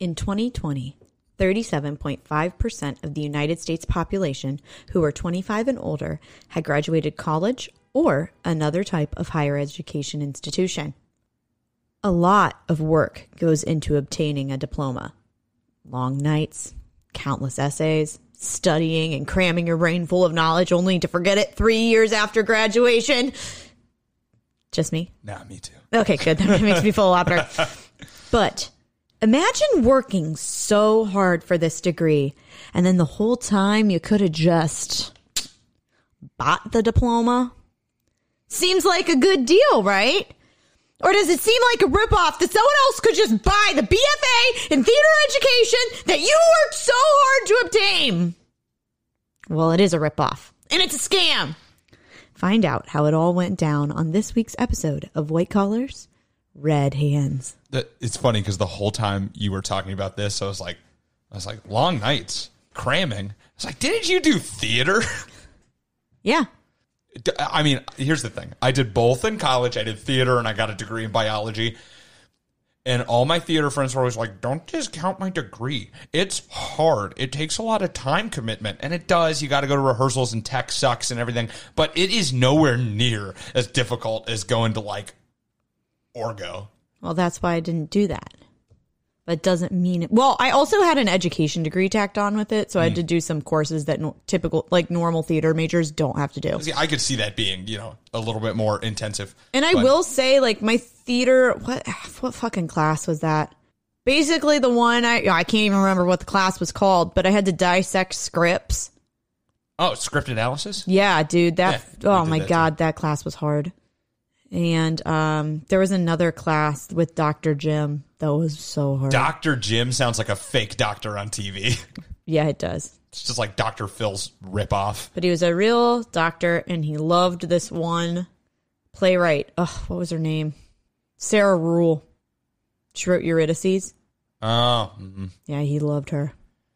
In 2020, 37.5% of the United States population who were 25 and older had graduated college or another type of higher education institution. A lot of work goes into obtaining a diploma. Long nights, countless essays, studying and cramming your brain full of knowledge only to forget it three years after graduation. Just me? Nah, me too. Okay, good. That makes me feel a lot better. But imagine working so hard for this degree, and then the whole time you could have just bought the diploma. Seems like a good deal, right? Or does it seem like a ripoff that someone else could just buy the BFA in theater education that you worked so hard to obtain? Well, it is a ripoff, and it's a scam. Find out how it all went down on this week's episode of White Collars, Red Hands. That it's funny because the whole time you were talking about this, I was like, I was like, long nights, cramming. I was like, didn't you do theater? Yeah. I mean, here's the thing. I did both in college. I did theater and I got a degree in biology. And all my theater friends were always like, don't discount my degree. It's hard. It takes a lot of time commitment. And it does. You got to go to rehearsals and tech sucks and everything. But it is nowhere near as difficult as going to like Orgo. Well, that's why I didn't do that. But doesn't mean it. Well, I also had an education degree tacked on with it, so I had to hmm. do some courses that no, typical, like normal theater majors don't have to do. See, I could see that being, you know, a little bit more intensive. And I But- will say, like my theater, what what fucking class was that? Basically, the one I I can't even remember what the class was called, but I had to dissect scripts. Oh, script analysis? Yeah, dude, that Yeah, oh did my that god, that class was hard. And um, there was another class with Dr. Jim that was so hard. Dr. Jim sounds like a fake doctor on TV. yeah, it does. It's just like Dr. Phil's ripoff. But he was a real doctor, and he loved this one playwright. Oh, what was her name? Sarah Ruhl. She wrote Eurydice. Oh, mhm. Yeah, he loved her.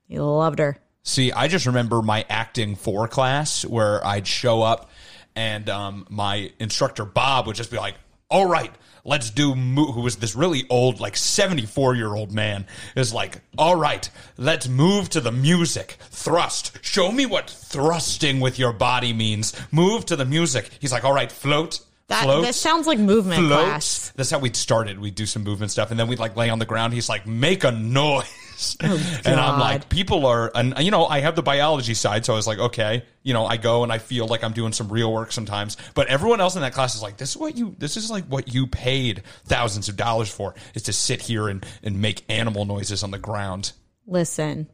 He loved her. See, I just remember my acting four class where I'd show up and um, my instructor Bob would just be like, "All right, let's do." Mo-, who was this really old, like seventy-four year old man is like, "All right, let's move to the music. Thrust. Show me what thrusting with your body means. Move to the music." He's like, "All right, float." That, float, that sounds like movement floats. class. That's how we'd started. We'd do some movement stuff, and then we'd like lay on the ground. He's like, "Make a noise," and I'm like, "People are," and you know, I have the biology side, so I was like, "Okay," you know, I go and I feel like I'm doing some real work sometimes. But everyone else in that class is like, "This is what you, this is like what you paid thousands of dollars for, is to sit here and and make animal noises on the ground." Listen,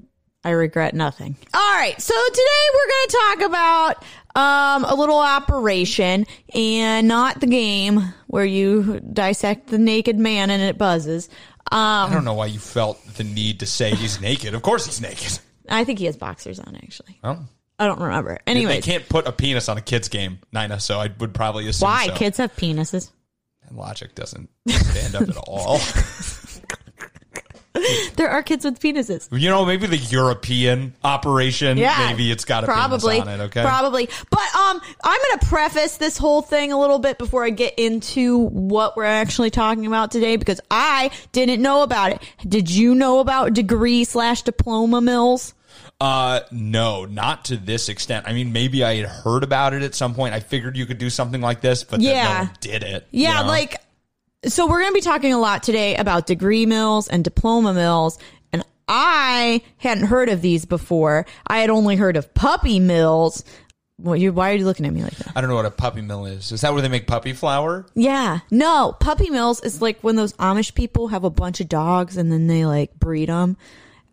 I regret nothing. All right, so today we're going to talk about um, a little operation and not the game where you dissect the naked man and it buzzes. I Um, don't know why you felt the need to say he's naked. Of course, he's naked. I think he has boxers on, actually. Well, I don't remember. Anyway, they Anyway, can't put a penis on a kid's game, Nina. So I would probably assume why? so. Kids have penises. And logic doesn't stand up at all. There are kids with penises. You know, maybe the European operation. Yeah, maybe it's got a probably penis on it. Okay, probably. But um, I'm going to preface this whole thing a little bit before I get into what we're actually talking about today because I didn't know about it. Did you know about degree slash diploma mills? Uh, no, not to this extent. I mean, maybe I had heard about it at some point. I figured you could do something like this, but then Yeah. no one did it. you Yeah, know? like so we're going to be talking a lot today about degree mills and diploma mills and I hadn't heard of these before. I had only heard of puppy mills. Well, you why are you looking at me like that? I don't know what a puppy mill is. Is that where they make puppy flour? Yeah. No, puppy mills is like when those Amish people have a bunch of dogs and then they like breed them.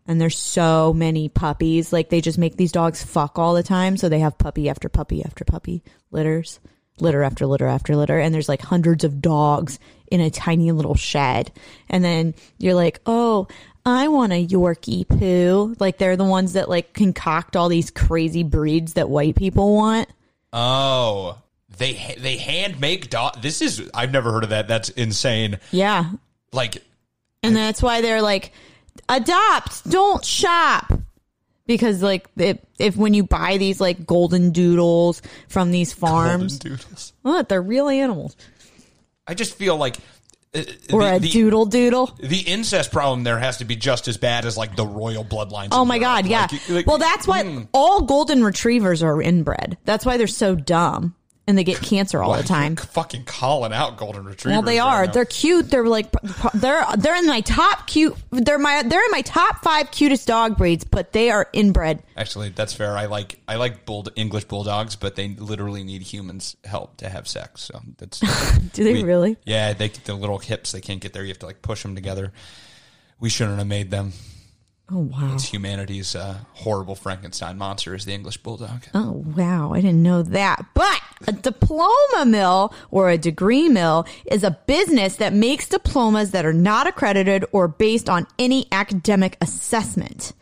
And there's so many puppies. Like they just make these dogs fuck all the time. So they have puppy after puppy after puppy litters, litter after litter after litter. And there's like hundreds of dogs in a tiny little shed. And then you're like, oh, I want a Yorkie poo. Like they're the ones that like concoct all these crazy breeds that white people want. Oh, they they hand make dog. This is I've never heard of that. That's insane. Yeah. Like And that's why they're like, adopt, don't shop. Because like if, if when you buy these like golden doodles from these farms, golden doodles. what they're real animals, I just feel like or the, a the- doodle doodle. The incest problem there has to be just as bad as like the royal bloodlines. Oh my god, yeah. Like, like, well, that's why hmm. all golden retrievers are inbred. That's why they're so dumb and they get cancer all Why the time. Fucking calling out golden retrievers. Well, they are. now. They're cute. They're like they're they're in my top cute. They're my they're in my top five cutest dog breeds, but they are inbred. Actually, that's fair. I like I like bull English bulldogs, but they literally need humans' help to have sex. So that's Do they we- really? Yeah, they the little hips they can't get there. You have to like push them together. We shouldn't have made them. Oh wow. It's humanity's uh, horrible Frankenstein monster is the English bulldog. Oh wow, I didn't know that. But a diploma mill or a degree mill is a business that makes diplomas that are not accredited or based on any academic assessment.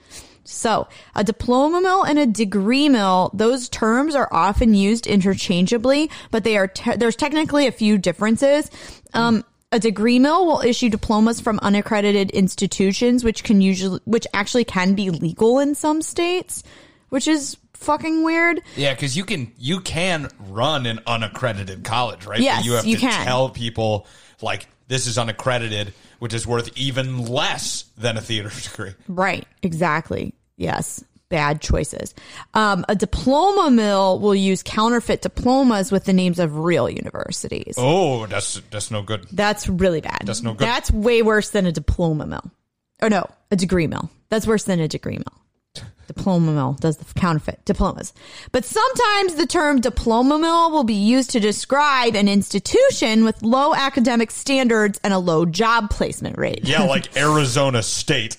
So, a diploma mill and a degree mill, those terms are often used interchangeably, but they are te- there's technically a few differences. Um, a degree mill will issue diplomas from unaccredited institutions, which can usually, which actually can be legal in some states, which is fucking weird. Yeah, because you can you can run an unaccredited college, right? Yes, But you have you to can. tell people like this is unaccredited, which is worth even less than a theater degree. Right. Exactly. Yes. Bad choices. Um, a diploma mill will use counterfeit diplomas with the names of real universities. Oh, that's that's no good. That's really bad. That's no good. That's way worse than a diploma mill. Or no, a degree mill. That's worse than a degree mill. Diploma mill does the counterfeit diplomas. But sometimes the term diploma mill will be used to describe an institution with low academic standards and a low job placement rate. Yeah, like Arizona State.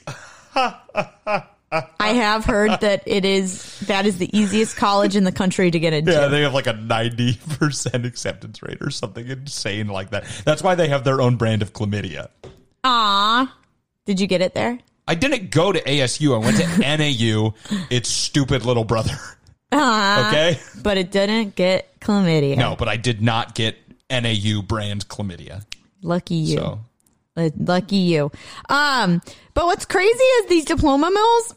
I have heard that it is that is the easiest college in the country to get into. Yeah, they have like a ninety percent acceptance rate or something insane like that. That's why they have their own brand of chlamydia. Aw. Did you get it there? I didn't go to ASU. I went to NAU. Its stupid little brother. okay. But it didn't get chlamydia. No, but I did not get NAU brand chlamydia. Lucky you. So Uh, Lucky you. Um, but what's crazy is these diploma mills,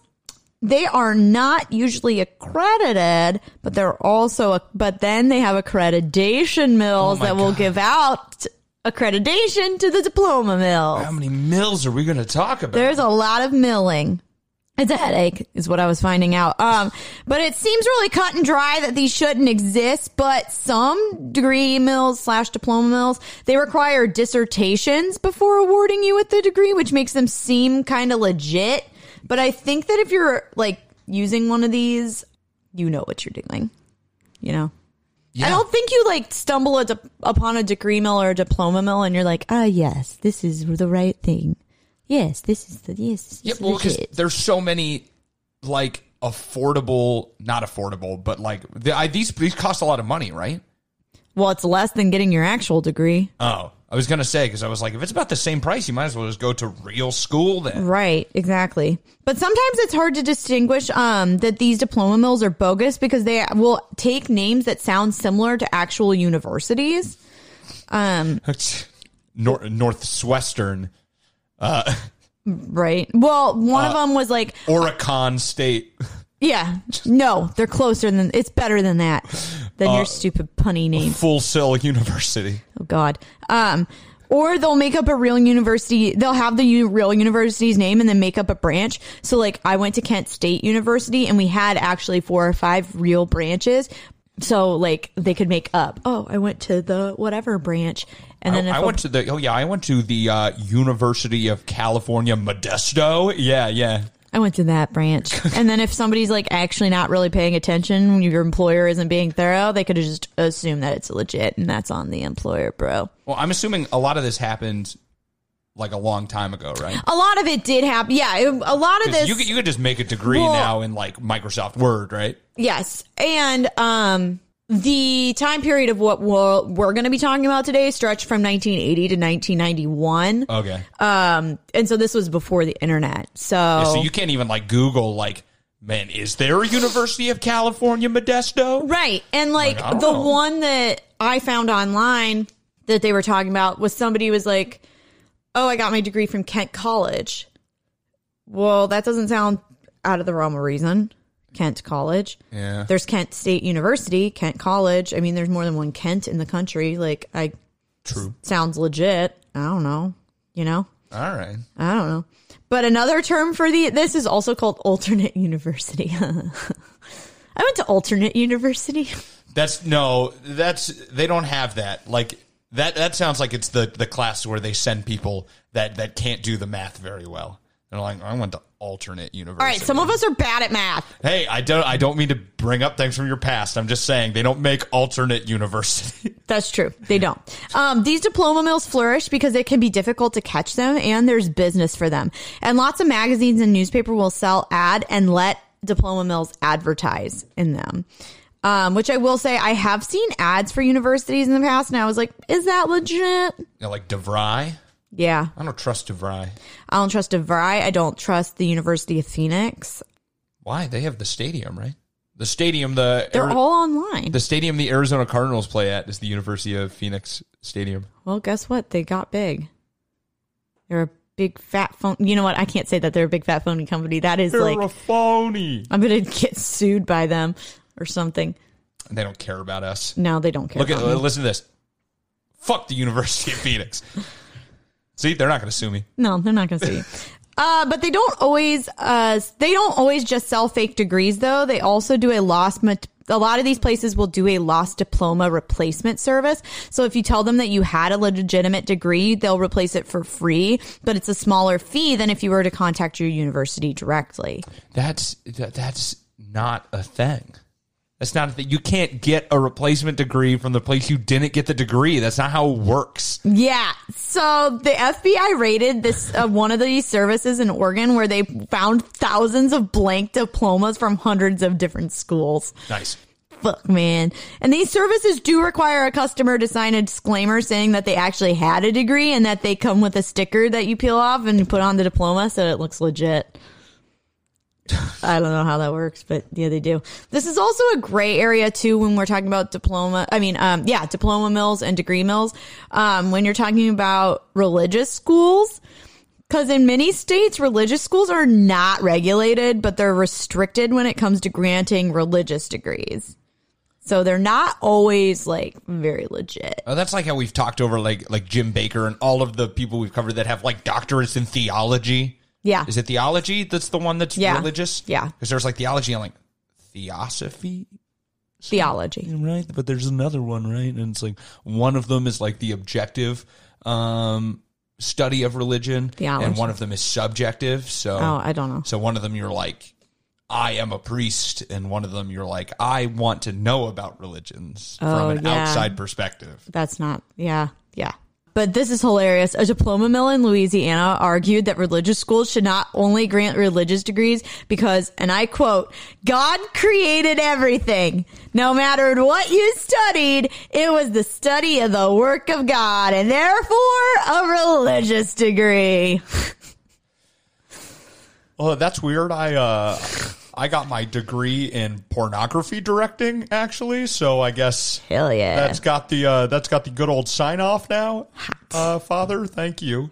they are not usually accredited, but they're also, but then they have accreditation mills Oh that will God. give out accreditation to the diploma mills. how many mills are we going to talk about? There's a lot of milling. It's a headache, is what I was finding out. Um, but it seems really cut and dry that these shouldn't exist. But some degree mills slash diploma mills, they require dissertations before awarding you with the degree, which makes them seem kind of legit. But I think that if you're like using one of these, you know what you're doing. You know? I don't think you like stumble a di- upon a degree mill or a diploma mill and you're like, ah, yes, this is the right thing. Yes, this is the yes. This Yeah, well, because there's so many like affordable, not affordable, but like the, I, these these cost a lot of money, right? well, it's less than getting your actual degree, Oh, I was gonna say because I was like, if it's about the same price, you might as well just go to real school then. right? Exactly. But sometimes it's hard to distinguish um, that these diploma mills are bogus because they will take names that sound similar to actual universities. Um, Nor- Northwestern, right. Well, one Uh, of them was like Oricon State. Yeah. No, they're closer than it's better than that. Than Uh, your stupid punny name. Full Sail University. Oh God. Um, or they'll make up a real university. They'll have the u- real university's name and then make up a branch. So like I went to Kent State University and we had actually four or five real branches. So like they could make up. Oh, I went to the whatever branch. And then I, I a- went to the oh yeah, I went to the uh, University of California, Modesto. Yeah, yeah. I went to that branch. and then if somebody's like actually not really paying attention your employer isn't being thorough, they could just assume that it's legit and that's on the employer, bro. Well, I'm assuming a lot of this happened like a long time ago, right? A lot of it did happen. Yeah, it- a lot of this. you could, you could just make a degree Well- now in like Microsoft Word, right? Yes. And um the time period of what we're, we're going to be talking about today stretched from 1980 to 1991. Okay. Um, and so this was before the internet. So, Yeah, so you can't even like Google like, man, is there a University of California Modesto? right. And like, Like, the know. one that I found online that they were talking about was somebody was like, oh, I got my degree from Kent College. Well, that doesn't sound out of the realm of reason. Kent College. Yeah. There's Kent State University, Kent College. I mean, there's more than one Kent in the country. Like, I True. sounds legit. I don't know. You know, All right. I don't know. But another term for the this is also called alternate university. I went to alternate university. That's no, that's they don't have that. Like that that sounds like it's the the class where they send people that that can't do the math very well. They're like, I went to alternate university. All right, some of us are bad at math. Hey, I don't I don't mean to bring up things from your past. I'm just saying they don't make alternate university. That's true. They don't. Um, these diploma mills flourish because it can be difficult to catch them and there's business for them. And lots of magazines and newspaper will sell ad and let diploma mills advertise in them. Um, which I will say, I have seen ads for universities in the past, and I was like, is that legit? know, like DeVry. Yeah. I don't trust DeVry. I don't trust DeVry. I don't trust the University of Phoenix. Why? They have the stadium, right? The stadium, the They're Ari- all online. the stadium the Arizona Cardinals play at is the University of Phoenix Stadium. Well, guess what? They got big. They're a big fat phone. You know what? I can't say that they're a big fat phony company. That is like a phony. I'm gonna get sued by them or something. They don't care about us. No, they don't care. Look at me. listen to this. Fuck the University of Phoenix. See, they're not going to sue me. No, they're not gonna sue you. Uh, but they don't always. Uh, they don't always just sell fake degrees, though. They also do a lost. Mat- a lot of these places will do a lost diploma replacement service. So if you tell them that you had a legitimate degree, they'll replace it for free, but it's a smaller fee than if you were to contact your university directly. That's that, that's not a thing. That's not that. You can't get a replacement degree from the place you didn't get the degree. That's not how it works. Yeah. So the FBI raided this uh, one of these services in Oregon where they found thousands of blank diplomas from hundreds of different schools. Nice. Fuck, man. And these services do require a customer to sign a disclaimer saying that they actually had a degree and that they come with a sticker that you peel off and put on the diploma so it looks legit. I don't know how that works, but yeah, they do. This is also a gray area too when we're talking about diploma. I mean, um, yeah, diploma mills and degree mills. Um, when you're talking about religious schools, because in many states, religious schools are not regulated, but they're restricted when it comes to granting religious degrees. So they're not always like very legit. Oh, that's like how we've talked over like like Jim Bakker and all of the people we've covered that have like doctorates in theology. Yeah. Is it theology that's the one that's Yeah. religious? Yeah. Because there's like theology and like theosophy, Theology. right? But there's another one, right? And it's like one of them is like the objective um study of religion. Theology. And one of them is subjective. So Oh, I don't know. So one of them you're like, I am a priest, and one of them you're like, I want to know about religions Oh, from an yeah. outside perspective. That's not, yeah, yeah. But this is hilarious. A diploma mill in Louisiana argued that religious schools should not only grant religious degrees because, and I quote, God created everything. No matter what you studied, it was the study of the work of God and therefore a religious degree. Oh, that's weird. I uh I got my degree in pornography directing actually, so I guess Hell yeah. that's got the uh that's got the good old sign off now. Uh father, thank you.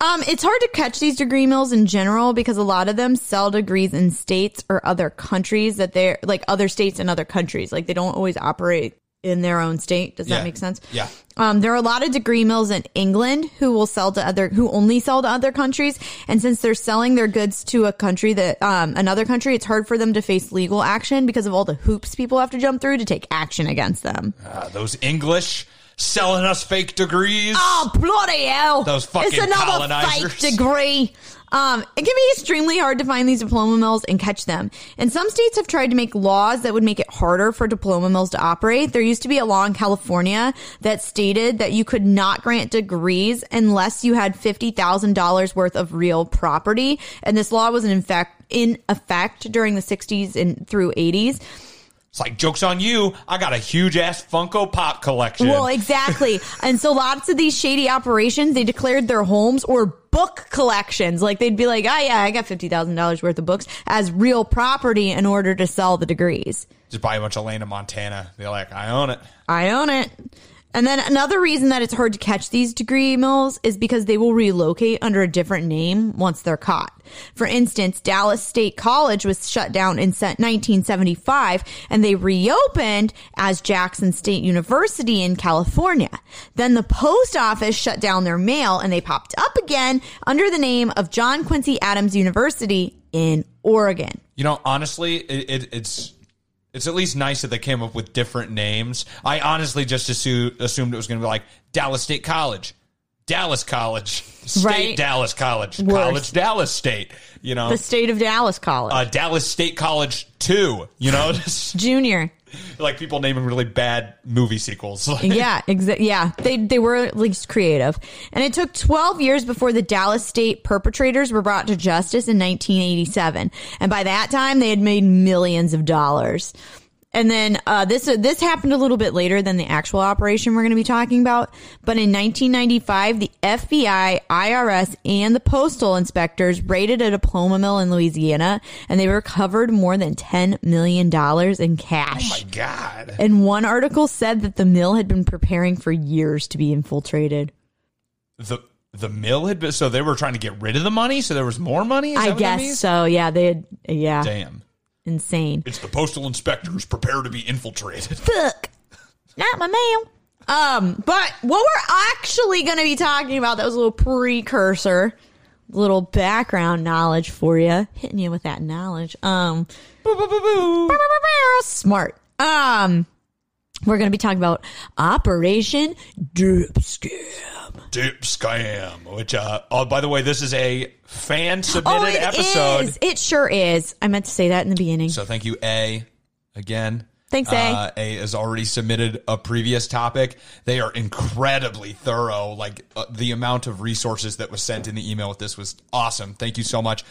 Um, it's hard to catch these degree mills in general because a lot of them sell degrees in states or other countries that they're like other states and other countries. Like they don't always operate in their own state. Does Yeah. that make sense? Yeah. Um, there are a lot of degree mills in England who will sell to other, who only sell to other countries. And since they're selling their goods to a country that, um, another country, it's hard for them to face legal action because of all the hoops people have to jump through to take action against them. Uh, those English selling us fake degrees. Oh, bloody hell. Those fucking It's another colonizers. fake degree. Um, it can be extremely hard to find these diploma mills and catch them. And some states have tried to make laws that would make it harder for diploma mills to operate. There used to be a law in California that stated that you could not grant degrees unless you had $50,000 worth of real property. And this law was in effect, in effect during the 60s and through 80s. It's like jokes on you. I got a huge ass Funko Pop collection. Well, exactly. and so lots of these shady operations, they declared their homes or book collections. Like they'd be like, oh yeah, I got $50,000 worth of books as real property in order to sell the degrees. Just buy a bunch of land in Montana. They're like, I own it. I own it. And then another reason that it's hard to catch these degree mills is because they will relocate under a different name once they're caught. For instance, Dallas State College was shut down in 1975 and they reopened as Jackson State University in California. Then the post office shut down their mail and they popped up again under the name of John Quincy Adams University in Oregon. You know, honestly, it, it, it's it's at least nice that they came up with different names. I honestly just assumed, assumed it was going to be like Dallas State College, Dallas College, State Right. Dallas College. College Dallas State. You know, The state of Dallas College. uh, Dallas State College Two. You know, Junior. like people naming really bad movie sequels. yeah, exa- yeah. They they were at least creative. And it took 12 years before the Dallas State perpetrators were brought to justice in 1987. And by that time, they had made millions of dollars. And then uh, this this happened a little bit later than the actual operation we're going to be talking about. But in 1995, the FBI, IRS, and the postal inspectors raided a diploma mill in Louisiana, and they recovered more than 10 million dollars in cash. oh my god! And one article said that the mill had been preparing for years to be infiltrated. The the mill had been so they were trying to get rid of the money, so there was more money. I guess so. Yeah, they had. Yeah, Damn! Insane. It's the postal inspectors prepare to be infiltrated. Fuck, not my mail. Um, but what we're actually going to be talking about that was a little precursor, little background knowledge for you, hitting you with that knowledge. Um, smart. Um, we're going to be talking about Operation Drip Scam. Dip scam. Which, uh, oh, by the way, this is a fan submitted Oh, it episode. is. It sure is. I meant to say that in the beginning. So thank you, A, again. Thanks, A. Uh, A has already submitted a previous topic. They are incredibly thorough. Like uh, the amount of resources that was sent in the email with this was awesome. Thank you so much.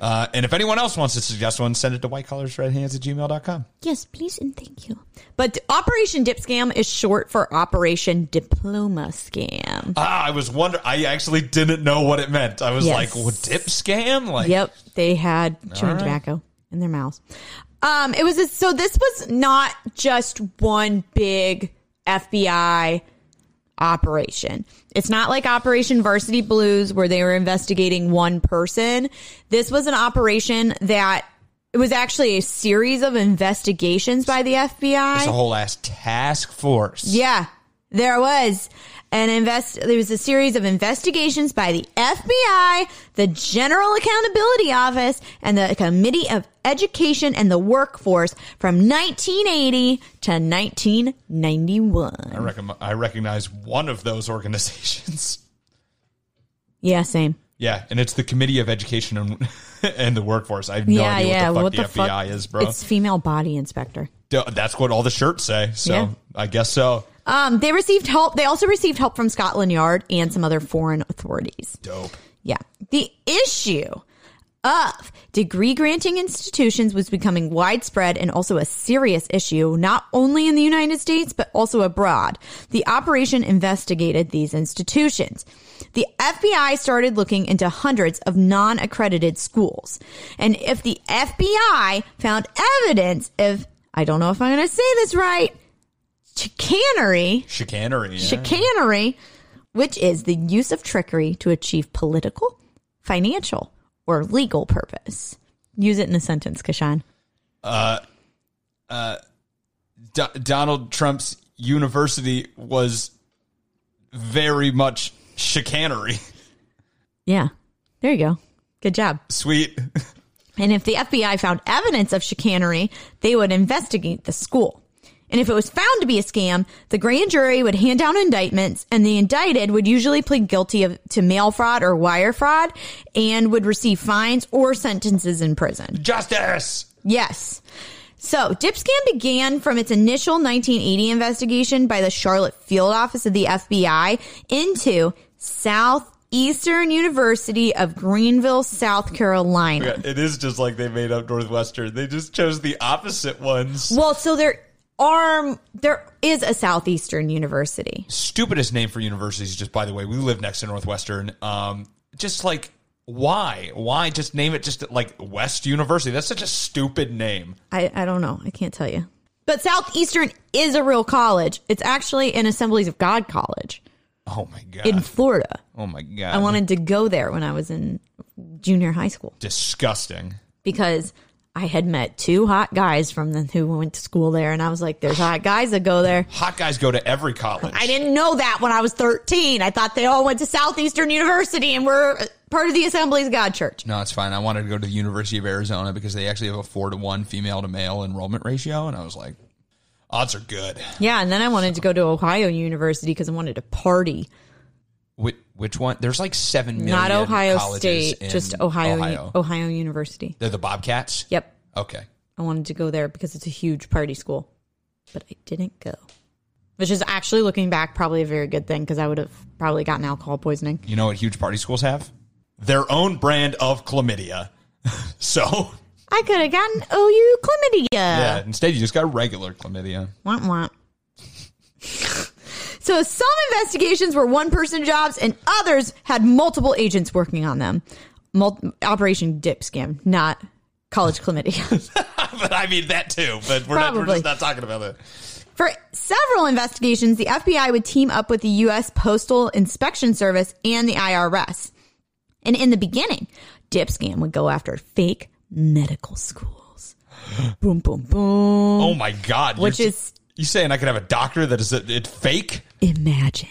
Uh, and if anyone else wants to suggest one, send it to whitecollarsredhands at gmail.com. Yes, please and thank you. But Operation Dip Scam is short for Operation Diploma Scam. Ah, I was wondering. I actually didn't know what it meant. I was Yes. like, what, dip scam? Like, Yep, they had chewing right. tobacco in their mouths. Um, it was a, so this was not just one big FBI operation. It's not like Operation Varsity Blues where they were investigating one person. This was an operation that it was actually a series of investigations by the FBI. It's a whole ass task force. Yeah, there was an invest. There was a series of investigations by the FBI, the General Accountability Office, and the Committee of Education and the Workforce from 1980 to 1991. I, reckon, I recognize one of those organizations. Yeah, same. Yeah, and it's the Committee of Education and, and the Workforce. I have no yeah, idea yeah. what what the the fuck the, FBI is, bro. It's female body inspector. That's what all the shirts say. So Yeah. I guess so. Um, they received help. They also received help from Scotland Yard and some other foreign authorities. Dope. Yeah. The issue of degree granting institutions was becoming widespread and also a serious issue, not only in the United States, but also abroad. The operation investigated these institutions. The FBI started looking into hundreds of non accredited schools. And if the FBI found evidence of, I don't know if I'm going to say this right, chicanery, Chicanery. Yeah. chicanery, which is the use of trickery to achieve political, financial, or legal purpose. Use it in a sentence, Kashan. Uh, uh, Do- Donald Trump's university was very much chicanery. Yeah. There you go. Good job. Sweet. And if the FBI found evidence of chicanery, they would investigate the school. And if it was found to be a scam, the grand jury would hand down indictments and the indicted would usually plead guilty of, to mail fraud or wire fraud and would receive fines or sentences in prison. Justice. Yes. So, DipScam began from its initial 1980 investigation by the Charlotte field office of the FBI into Southeastern University of Greenville, South Carolina. It is just like they made up Northwestern. They just chose the opposite ones. Well, so there are there is a Southeastern University. Stupidest name for universities, just by the way. We live next to Northwestern. Um, just like why? Why just name it just like West University? That's such a stupid name. I, I don't know. I can't tell you. But Southeastern is a real college. It's actually an Assemblies of God college Oh my god. in Florida. oh my god. I wanted to go there when I was in junior high school disgusting. because I had met two hot guys from the who went to school there, and I was like, "There's hot guys that go there." Hot guys go to every college. I didn't know that when I was 13. I thought they all went to Southeastern University and were part of the Assemblies of God Church. No, it's fine. I wanted to go to the University of Arizona because they actually have a four to one female to male enrollment ratio, and I was like, odds are good. Yeah, and then I wanted to go to Ohio University because I wanted to party. Which, which one? There's like seven million. Not Ohio State, just Ohio, Ohio. Ohio University. They're the Bobcats. Yep. Okay. I wanted to go there because it's a huge party school, but I didn't go. Which is actually looking back probably a very good thing because I would have probably gotten alcohol poisoning. You know what huge party schools have? Their own brand of chlamydia. so I could have gotten OU chlamydia. yeah, instead you just got regular chlamydia. Womp womp. So some investigations were one person jobs and others had multiple agents working on them. Operation Dip Scam, not college chlamydia. but I mean that too. But we're not. We're Probably. just not talking about it. For several investigations, the FBI would team up with the U.S. Postal Inspection Service and the IRS. And in the beginning, Dip Scam would go after fake medical schools. boom, boom, boom. Oh my god! Which is- you saying I could have a doctor that is it's fake? Imagine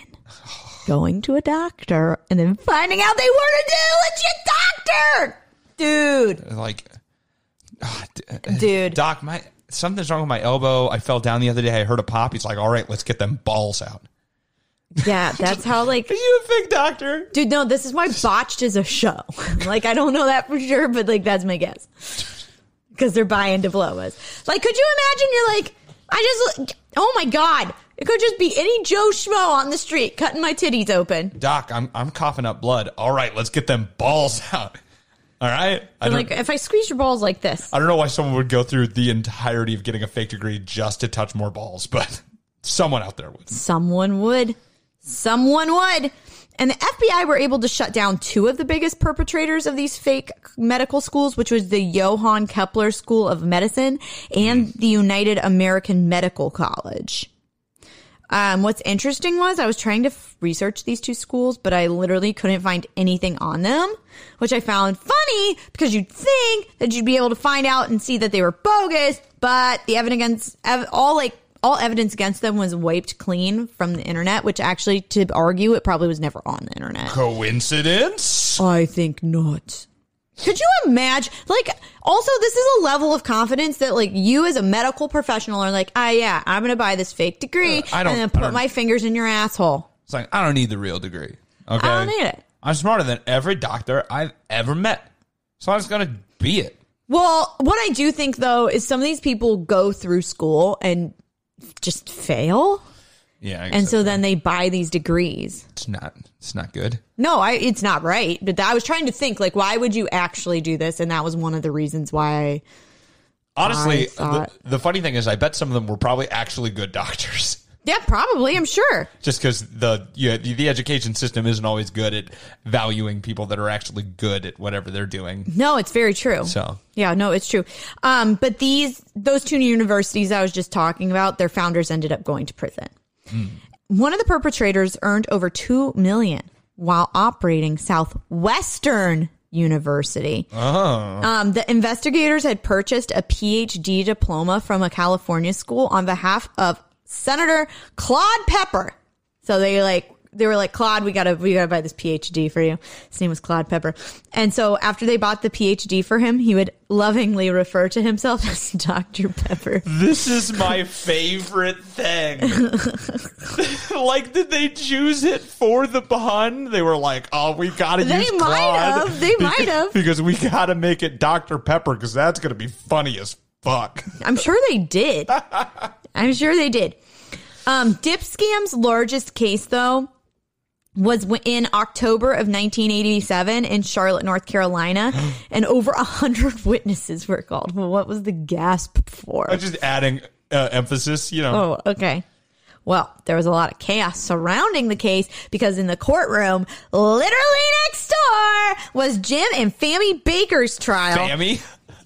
going to a doctor and then finding out they weren't a legit doctor. Dude, Like, ah, d- uh, Dude. doc, my something's wrong with my elbow. I fell down the other day. I heard a pop. He's like, all right, let's get them balls out. yeah, that's how like Are you a fake doctor? Dude, no, this is why botched is a show. like, I don't know that for sure, but like, that's my guess. Because they're buying diplomas. Like, could you imagine you're like, I just, oh my God, it could just be any Joe Schmo on the street cutting my titties open. Doc, I'm I'm coughing up blood. All right, let's get them balls out. All right. I like, if I squeeze your balls like this, I don't know why someone would go through the entirety of getting a fake degree just to touch more balls, but someone out there would. someone would. Someone would. And the FBI were able to shut down two of the biggest perpetrators of these fake medical schools, which was the Johann Kepler School of Medicine and the United American Medical College. Um, what's interesting was I was trying to f- research these two schools, but I literally couldn't find anything on them, which I found funny because you'd think that you'd be able to find out and see that they were bogus, but the evidence, ev- all like all evidence against them was wiped clean from the internet, which actually, to argue, it probably was never on the internet. Coincidence? I think not. Could you imagine? Like, also, this is a level of confidence that, like, you as a medical professional are like, ah, yeah, I'm going to buy this fake degree Uh, I don't- and then put my fingers in your asshole. It's like I don't need the real degree. Okay. I don't need it. I'm smarter than every doctor I've ever met. So I'm just gonna be it. Well, what I do think though is some of these people go through school and just fail, Yeah. And guess so then they buy these degrees. it's not it's not good. No, I it's not right. But I was trying to think like, why would you actually do this? And that was one of the reasons why. I, Honestly, thought- the, the funny thing is I bet some of them were probably actually good doctors. Yeah, probably. I'm sure. Just because the, yeah, the the education system isn't always good at valuing people that are actually good at whatever they're doing. No, it's very true. So Yeah, no, it's true. Um, but these those two universities I was just talking about, their founders ended up going to prison. One of the perpetrators earned over two million while operating Southwestern University. Oh. Um, the investigators had purchased a PhD diploma from a California school on behalf of Senator Claude Pepper. So they like they were like Claude, we gotta we gotta buy this PhD for you. His name was Claude Pepper, and so after they bought the PhD for him, he would lovingly refer to himself as Doctor Pepper. this is my favorite thing. like, did they choose it for the pun? They were like, "Oh, we gotta They use might have. They might have. because we gotta make it Dr Pepper because that's gonna be funny as fuck." I'm sure they did. I'm sure they did. Um, Dip Scam's largest case, though, was in October of 1987 in Charlotte, North Carolina, and over a hundred witnesses were called. Well, what was the gasp for? I'm just adding uh, emphasis, you know. Oh, okay. Well, there was a lot of chaos surrounding the case because in the courtroom, literally next door, was Jim and Fammy Bakker's trial. Fammy?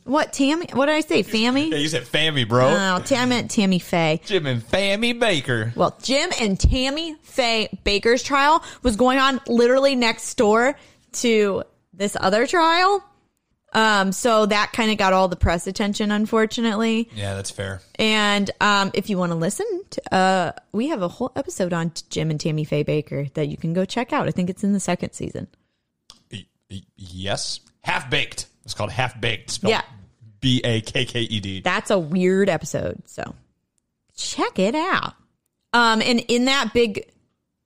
What, Tammy? What did I say? Fammy? Yeah, you said Fammy, bro. Oh, Tam- I meant Tammy Faye. Jim and Fammy Bakker. Well, Jim and Tammy Faye Bakker's trial was going on literally next door to this other trial. Um, so that kind of got all the press attention, unfortunately. Yeah, that's fair. And um, if you want to listen, to, uh, we have a whole episode on Jim and Tammy Faye Bakker that you can go check out. I think it's in the second season. Yes. Half Baked. It's called Half Baked. Spelled Yeah. B A K K E D. That's a weird episode, so check it out. Um, and in that big,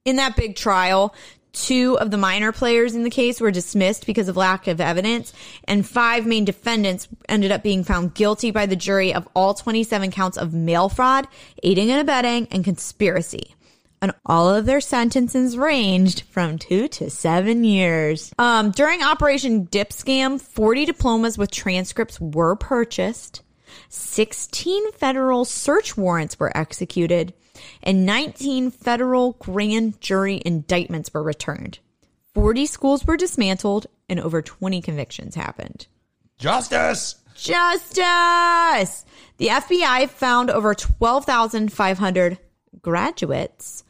in that big trial, two of the minor players in the case were dismissed because of lack of evidence, and five main defendants ended up being found guilty by the jury of all 27 counts of mail fraud, aiding and abetting, and conspiracy. And all of their sentences ranged from two to seven years. Um, during Operation Dip Scam, 40 diplomas with transcripts were purchased. 16 federal search warrants were executed and 19 federal grand jury indictments were returned. 40 schools were dismantled and over 20 convictions happened. Justice! Justice! The FBI found over 12,500 graduates.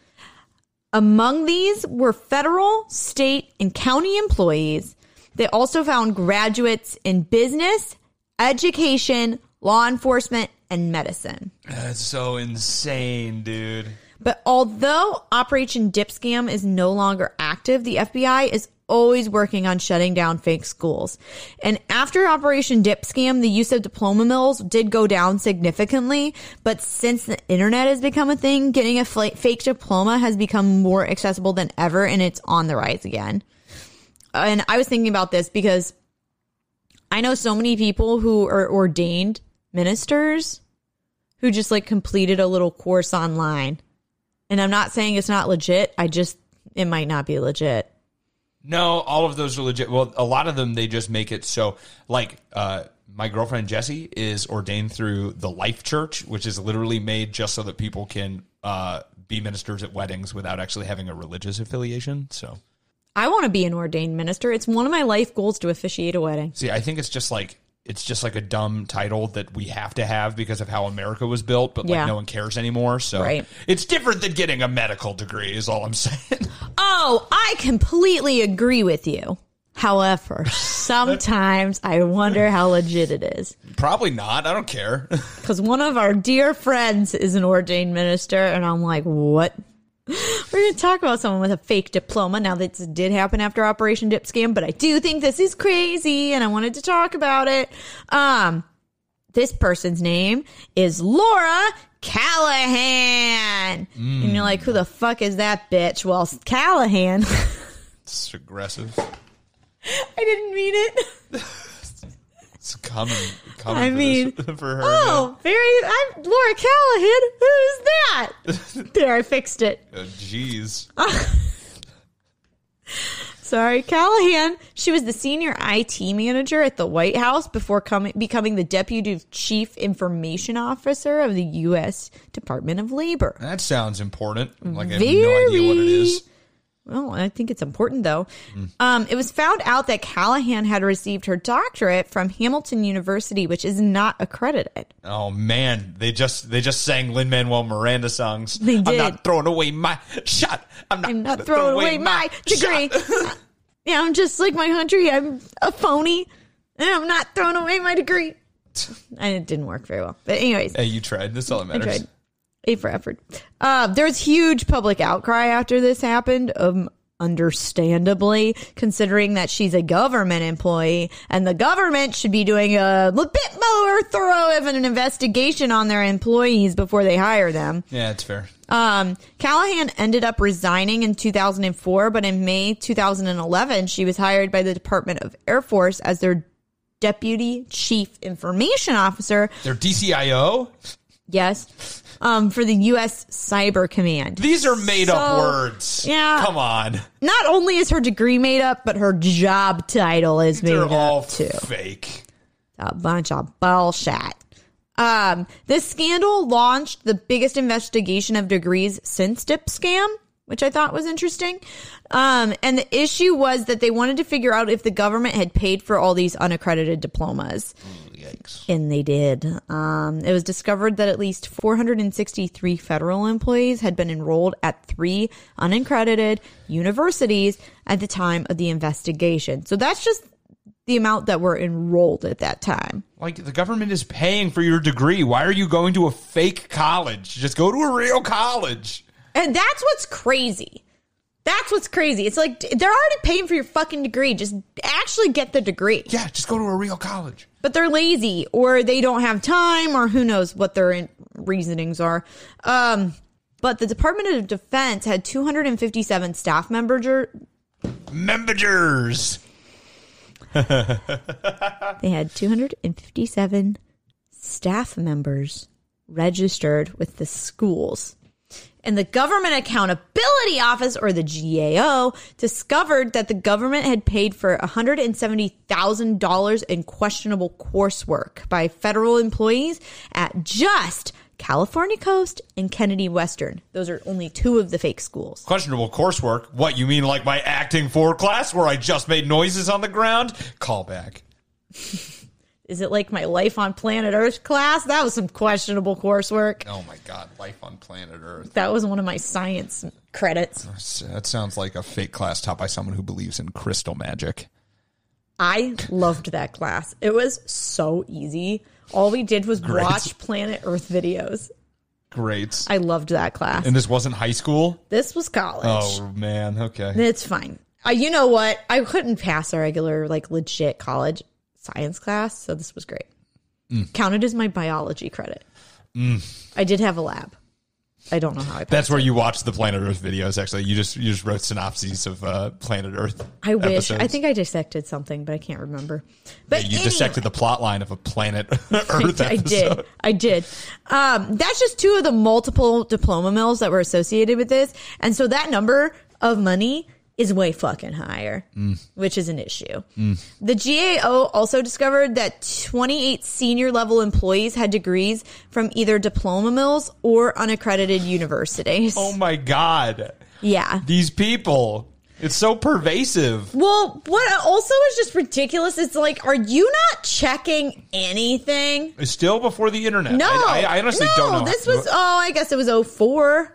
Among these were federal, state, and county employees. They also found graduates in business, education, law enforcement, and medicine. That's so insane, dude. But although Operation Dip Scam is no longer active, the FBI is always working on shutting down fake schools. And after Operation Dip Scam, the use of diploma mills did go down significantly. But since the internet has become a thing, getting a fake diploma has become more accessible than ever and it's on the rise again. And I was thinking about this because I know so many people who are ordained ministers who just like completed a little course online. And I'm not saying it's not legit. I just, it might not be legit. No, all of those are legit. Well, a lot of them they just make it so like uh my girlfriend Jessie is ordained through the Life Church, which is literally made just so that people can uh be ministers at weddings without actually having a religious affiliation. So, I want to be an ordained minister. It's one of my life goals to officiate a wedding. see, I think it's just like it's just like a dumb title that we have to have because of how America was built, but like Yeah. no one cares anymore. So, Right. it's different than getting a medical degree, is all I'm saying. Oh, I completely agree with you. However, sometimes I wonder how legit it is. Probably not. I don't care. Because one of our dear friends is an ordained minister, and I'm like, what? We're going to talk about someone with a fake diploma. Now, this did happen after Operation Dip Scam, but I do think this is crazy, and I wanted to talk about it. Um, this person's name is Laura Callahan. And you're like, who the fuck is that bitch? Well, Callahan. it's aggressive. I didn't mean it. It's coming. coming I for mean, this- for her. Oh, very. I'm Laura Callahan. Who's that? there, I fixed it. Uh, Jeez. Sorry, Callahan. She was the senior IT manager at the White House before coming becoming the deputy chief information officer of the U.S. Department of Labor. That sounds important. Like I have no idea what it is. Well, I think it's important though. Um, it was found out that Callahan had received her doctorate from Hamilton University, which is not accredited. Oh man, they just they just sang Lin Manuel Miranda songs. They did. I'm not throwing away my shot. I'm not, I'm not throwing throw away my degree. yeah, I'm just like my country. I'm a phony, and I'm not throwing away my degree. And it didn't work very well. But anyways, hey, you tried. That's all that matters. A for effort. Uh, there was huge public outcry after this happened. Um, understandably, considering that she's a government employee and the government should be doing a little bit more thorough of an investigation on their employees before they hire them. Yeah, it's fair. Um, Callahan ended up resigning in 2004, but in May 2011, she was hired by the Department of Air Force as their deputy chief information officer. Their DCIO. Yes. Um, for the U.S. Cyber Command. These are made up words. yeah. Come on. Not only is her degree made up, but her job title is made They're up all too. fake. a bunch of bullshit. Um, this scandal launched the biggest investigation of degrees since Dip Scam, which I thought was interesting. Um, and the issue was that they wanted to figure out if the government had paid for all these unaccredited diplomas. Yikes. And they did. Um, it was discovered that at least 463 federal employees had been enrolled at three unaccredited universities at the time of the investigation. So that's just the amount that were enrolled at that time. Like the government is paying for your degree. Why are you going to a fake college? Just go to a real college. And that's what's crazy. That's what's crazy. It's like they're already paying for your fucking degree. Just actually get the degree. Yeah, just go to a real college. But they're lazy or they don't have time or who knows what their reasonings are. Um, but the Department of Defense had 257 staff members. Members. They had 257 staff members registered with the schools. And the Government Accountability Office, or the GAO, discovered that the government had paid for $170,000 in questionable coursework by federal employees at just California Coast and Kennedy Western. Those are only two of the fake schools. Questionable coursework. What, you mean like my acting for class where I just made noises on the ground? Call back. Is it like my Life on Planet Earth class? That was some questionable coursework. Oh my god, life on planet Earth. That was one of my science credits. That sounds like a fake class taught by someone who believes in crystal magic. I loved that class. It was so easy. All we did was Great. watch Planet Earth videos. Great. I loved that class. And this wasn't high school? this was college. Oh man, okay. It's fine. Uh, you know what? I couldn't pass a regular, like, legit college science class, so this was great. Mm. Counted as my biology credit. I did have a lab. I don't know how I. That's where you watch the Planet Earth videos. Actually, you just you just wrote synopses of uh, Planet Earth. I wish. episodes. I think I dissected something, but I can't remember. But Yeah, you anyway. dissected the plot line of a Planet Earth I did. I did. Um, that's just two of the multiple diploma mills that were associated with this. And so that number of money is way fucking higher, mm. which is an issue. Mm. The GAO also discovered that 28 senior level employees had degrees from either diploma mills or unaccredited universities. Oh my god, Yeah. these people! It's so pervasive. Well, what also is just ridiculous is like, are you not checking anything? It's still before the internet. No, I, I honestly no, don't know. This was oh, I guess it was 04.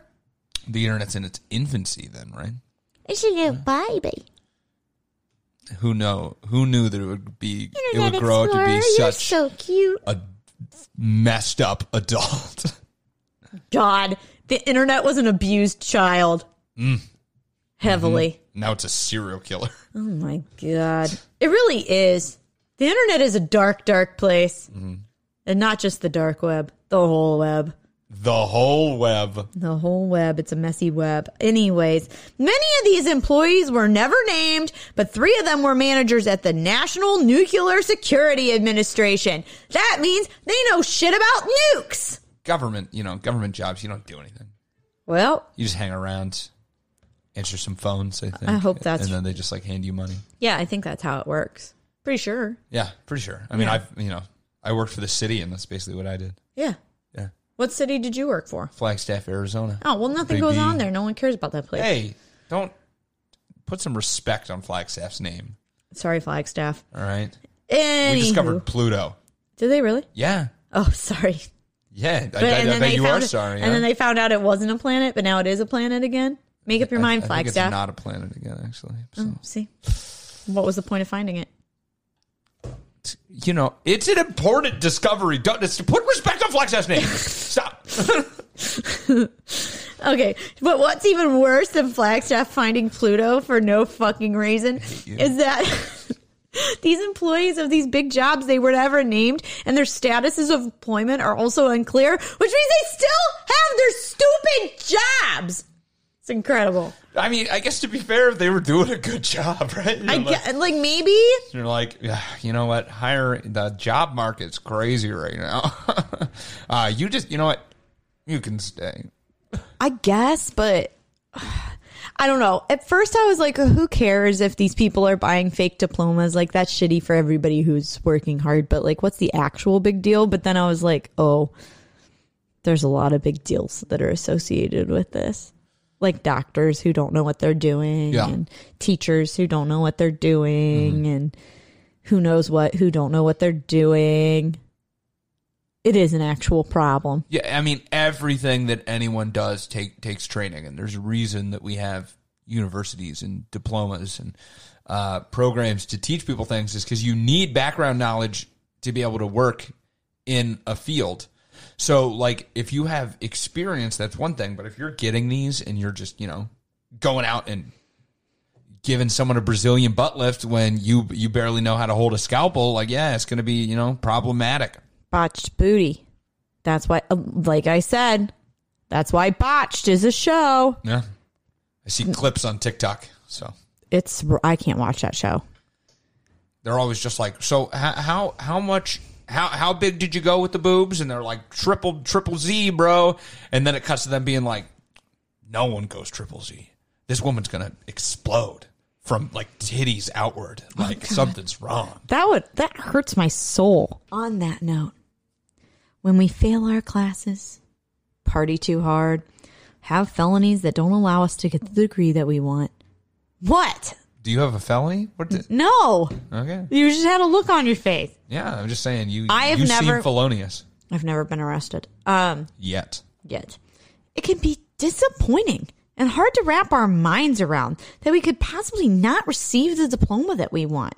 the internet's in its infancy then, right? It's a new baby. Who know? Who knew that it would be? it would grow up to be such so cute. a messed up adult. God, the internet was an abused child. Mm. Heavily. now it's a serial killer. Oh my God. It really is. The internet is a dark, dark place. Mm-hmm. And not just the dark web, the whole web. The whole web. The whole web. It's a messy web. Anyways, many of these employees were never named, but three of them were managers at the National Nuclear Security Administration. That means they know shit about nukes. Government, you know, government jobs. You don't do anything. Well, You just hang around, answer some phones. I think. I hope that's- And then they just like hand you money. yeah, I think that's how it works. Pretty sure. Yeah, pretty sure. I mean, Yeah. I've you know, I worked for the city, and that's basically what I did. Yeah. What city did you work for? Flagstaff, Arizona. Oh, well, nothing Big goes B. on there. No one cares about that place. Hey, don't put some respect on Flagstaff's name. Sorry, Flagstaff. All right. Anywho. We discovered Pluto. Did they really? Yeah, Oh, sorry. yeah. I, But, I, and I bet you are it- sorry. And then they found out it wasn't a planet, but now it is a planet again. Make up your mind, I, I think it's Flagstaff. not a planet again, actually. Oh, so. See, what was the point of finding it? You know, it's an important discovery. Don't it's, put respect on Flagstaff's name. Stop. Okay, but what's even worse than Flagstaff finding Pluto for no fucking reason is that these employees of these big jobs they were never named and their statuses of employment are also unclear, which means they still have their stupid jobs. It's incredible. I mean, I guess to be fair, they were doing a good job, right? I You're like, get, like maybe you're like, yeah, you know what? Hire the job market's crazy right now. uh, you just, you know what? You can stay. I guess, but I don't know. At first, I was like, who cares if these people are buying fake diplomas? Like, that's shitty for everybody who's working hard, but like, what's the actual big deal? But then I was like, oh, there's a lot of big deals that are associated with this. Like doctors who don't know what they're doing, Yeah. and teachers who don't know what they're doing, and who knows what, who don't know what they're doing. It is an actual problem. Yeah, I mean everything that anyone does take takes training, and there's a reason that we have universities and diplomas and uh, programs to teach people things. Is because you need background knowledge to be able to work in a field. So, like, if you have experience, that's one thing. But if you're getting these and you're just, you know, going out and giving someone a Brazilian butt lift when you you barely know how to hold a scalpel, like, yeah, it's going to be, you know, problematic. botched booty. That's why, uh, like I said, that's why botched is a show. Yeah. I see clips on TikTok. So It's I can't watch that show. they're always just like, so how how, how much how how big did you go with the boobs? And they're like triple triple Z, bro. And then it cuts to them being like, no one goes triple Z. This woman's gonna explode from like titties outward. Oh like something's wrong. That would that hurts my soul. On that note, when we fail our classes, party too hard, have felonies that don't allow us to get the degree that we want. What? Do you have a felony? What? The, No. okay. You just had a look on your face. Yeah, I'm just saying you. I have you never- seem felonious I've never been arrested. Um yet. yet. It can be disappointing and hard to wrap our minds around that we could possibly not receive the diploma that we want.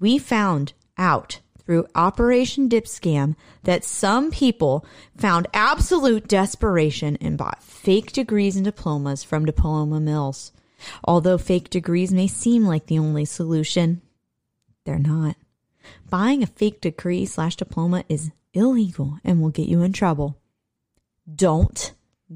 We found out through Operation Dip Scam that some people found absolute desperation and bought fake degrees and diplomas from diploma mills. Although fake degrees may seem like the only solution, they're not. Buying a fake degree slash diploma is illegal and will get you in trouble. Don't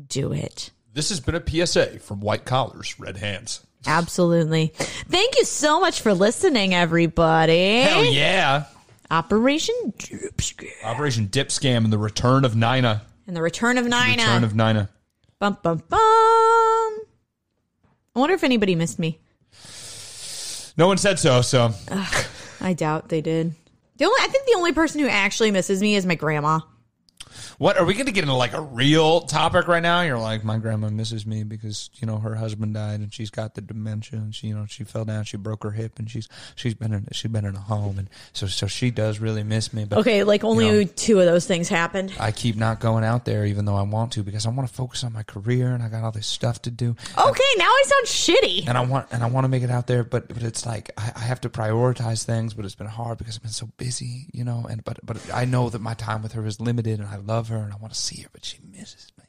do it. This has been a PSA from White Collars, Red Hands. Absolutely. Thank you so much for listening, everybody. Hell yeah! Operation Dip Scam. Operation Dip Scam and the return of Nina. And the return of Nina. Return of Nina. bum, bum, bum. I wonder if anybody missed me. No one said so, so I doubt they did. The only, I think the only person who actually misses me is my grandma. What are we going to get into like a real topic right now? You're like, my grandma misses me because you know her husband died and she's got the dementia and she you know she fell down, she broke her hip and she's she's been in she's been in a home and so so she does really miss me. But Okay, like only you know, two of those things happened. I keep not going out there even though I want to because I want to focus on my career and I got all this stuff to do. Okay, now I sound shitty. and I want and I want to make it out there, but but it's like I, I have to prioritize things, but it's been hard because I've been so busy, you know. And but but I know that my time with her is limited, and I love her, and I want to see her, but she misses me.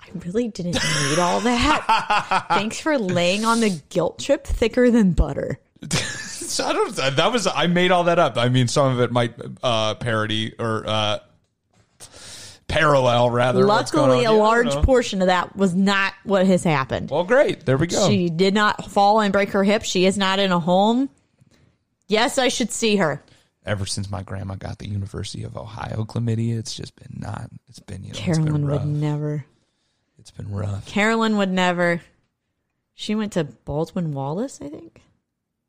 I really didn't need all that. Thanks for laying on the guilt trip thicker than butter. So I don't. That was I made all that up. I mean, some of it might uh, parody or uh, parallel rather. Luckily, a Yeah, large portion of that was not what has happened. Well, great. There we go. She did not fall and break her hip. She is not in a home. Yes, I should see her. Ever since my grandma got the University of Ohio chlamydia, it's just been not. It's been you know. it's been Carolyn rough. would never. It's been rough. Carolyn would never. She went to Baldwin Wallace, I think,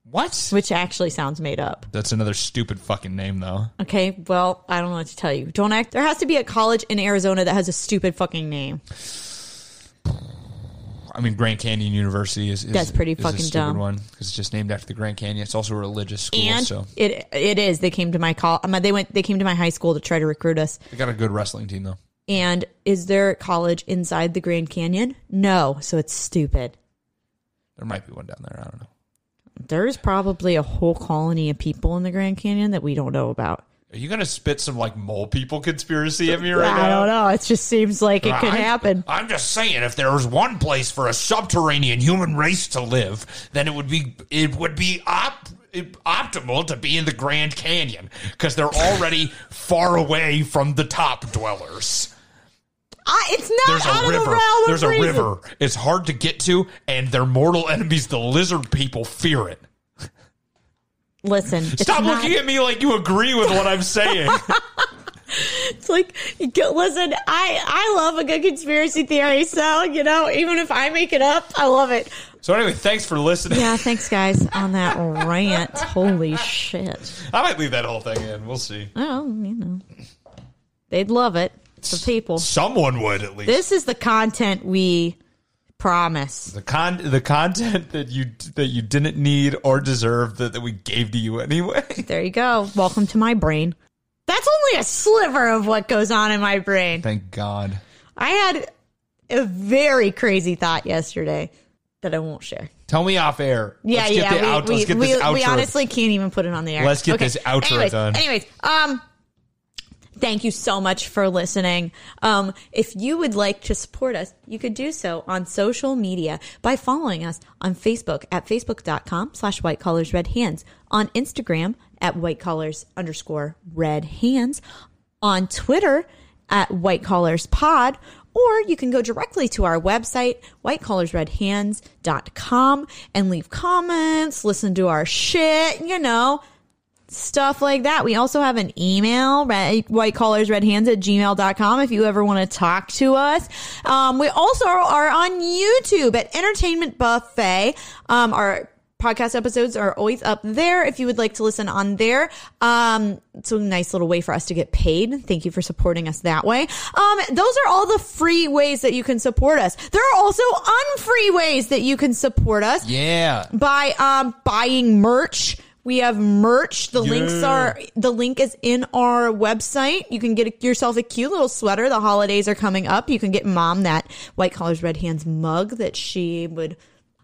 What? which actually sounds made up. That's another stupid fucking name, though. Okay, well, I don't know what to tell you. Don't act. There has to be a college in Arizona that has a stupid fucking name. I mean, Grand Canyon University is, is That's pretty is a fucking stupid dumb. one because it's just named after the Grand Canyon. It's also a religious school, And so it it is. They came to my call. They went. They came to my high school to try to recruit us. they got a good wrestling team though. And is there a college inside the Grand Canyon? No. So it's stupid. There might be one down there. I don't know. There's probably a whole colony of people in the Grand Canyon that we don't know about. Are you gonna spit some like mole people conspiracy at me right now? I don't know. It just seems like it could I'm- happen. I'm just saying, if there was one place for a subterranean human race to live, then it would be it would be op- optimal to be in the Grand Canyon because they're already far away from the top dwellers. I, it's not There's out a of the river. of There's a reason. river. It's hard to get to, and their mortal enemies, the lizard people, fear it. Listen, Stop not- looking at me like you agree with what I'm saying. It's like, listen, I I love a good conspiracy theory. So you know, even if I make it up, I love it. so anyway, thanks for listening. Yeah, thanks guys on that rant. Holy shit! I might leave that whole thing in. We'll see. Oh, you know, they'd love it. The people. Someone would at least. This is the content we promise. the con the content that you that you didn't need or deserve that, that we gave to you anyway. There you go. Welcome to my brain. That's only a sliver of what goes on in my brain. Thank God. I had a very crazy thought yesterday that I won't share. Tell me off air. Yeah, let's get yeah. We, out, we, let's get we, this we honestly can't even put it on the air. Let's get this outro anyways, done. Anyways, um, thank you so much for listening. Um, if you would like to support us, you could do so on social media by following us on Facebook at facebook.com slash white collars red hands, on Instagram at white collars underscore red hands, on Twitter at white collars pod, or you can go directly to our website, whitecollarsredhands.com and leave comments, listen to our shit, you know, stuff like that. We also have an email, red, whitecollarsredhands at gmail.com if you ever want to talk to us. Um, we also are on YouTube at Entertainment Buffet. Um, our podcast episodes are always up there if you would like to listen on there. Um, it's a nice little way for us to get paid. Thank you for supporting us that way. Um, those are all the free ways that you can support us. There are also unfree ways that you can support us Yeah. by um buying merch. We have merch. The links are the link is in our website. You can get yourself a cute little sweater. The holidays are coming up. You can get mom that white collars red hands mug that she would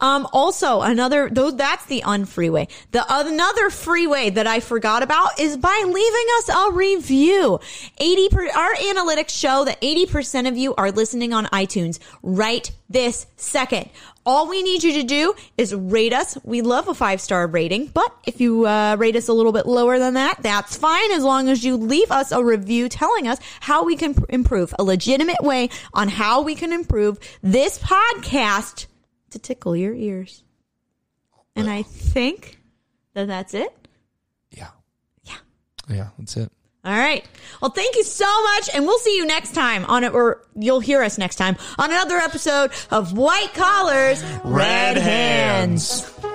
um also another though that's the unfree way. The another free way that I forgot about is by leaving us a review. 80 per, our analytics show that 80% of you are listening on iTunes right this second. All we need you to do is rate us. We love a five star rating, but if you uh, rate us a little bit lower than that, that's fine as long as you leave us a review telling us how we can pr- improve, a legitimate way on how we can improve this podcast to tickle your ears. And I think that that's it. Yeah. Yeah. Yeah, that's it. All right. Well, thank you so much, and we'll see you next time on it, or you'll hear us next time on another episode of White Collars, Red Hands.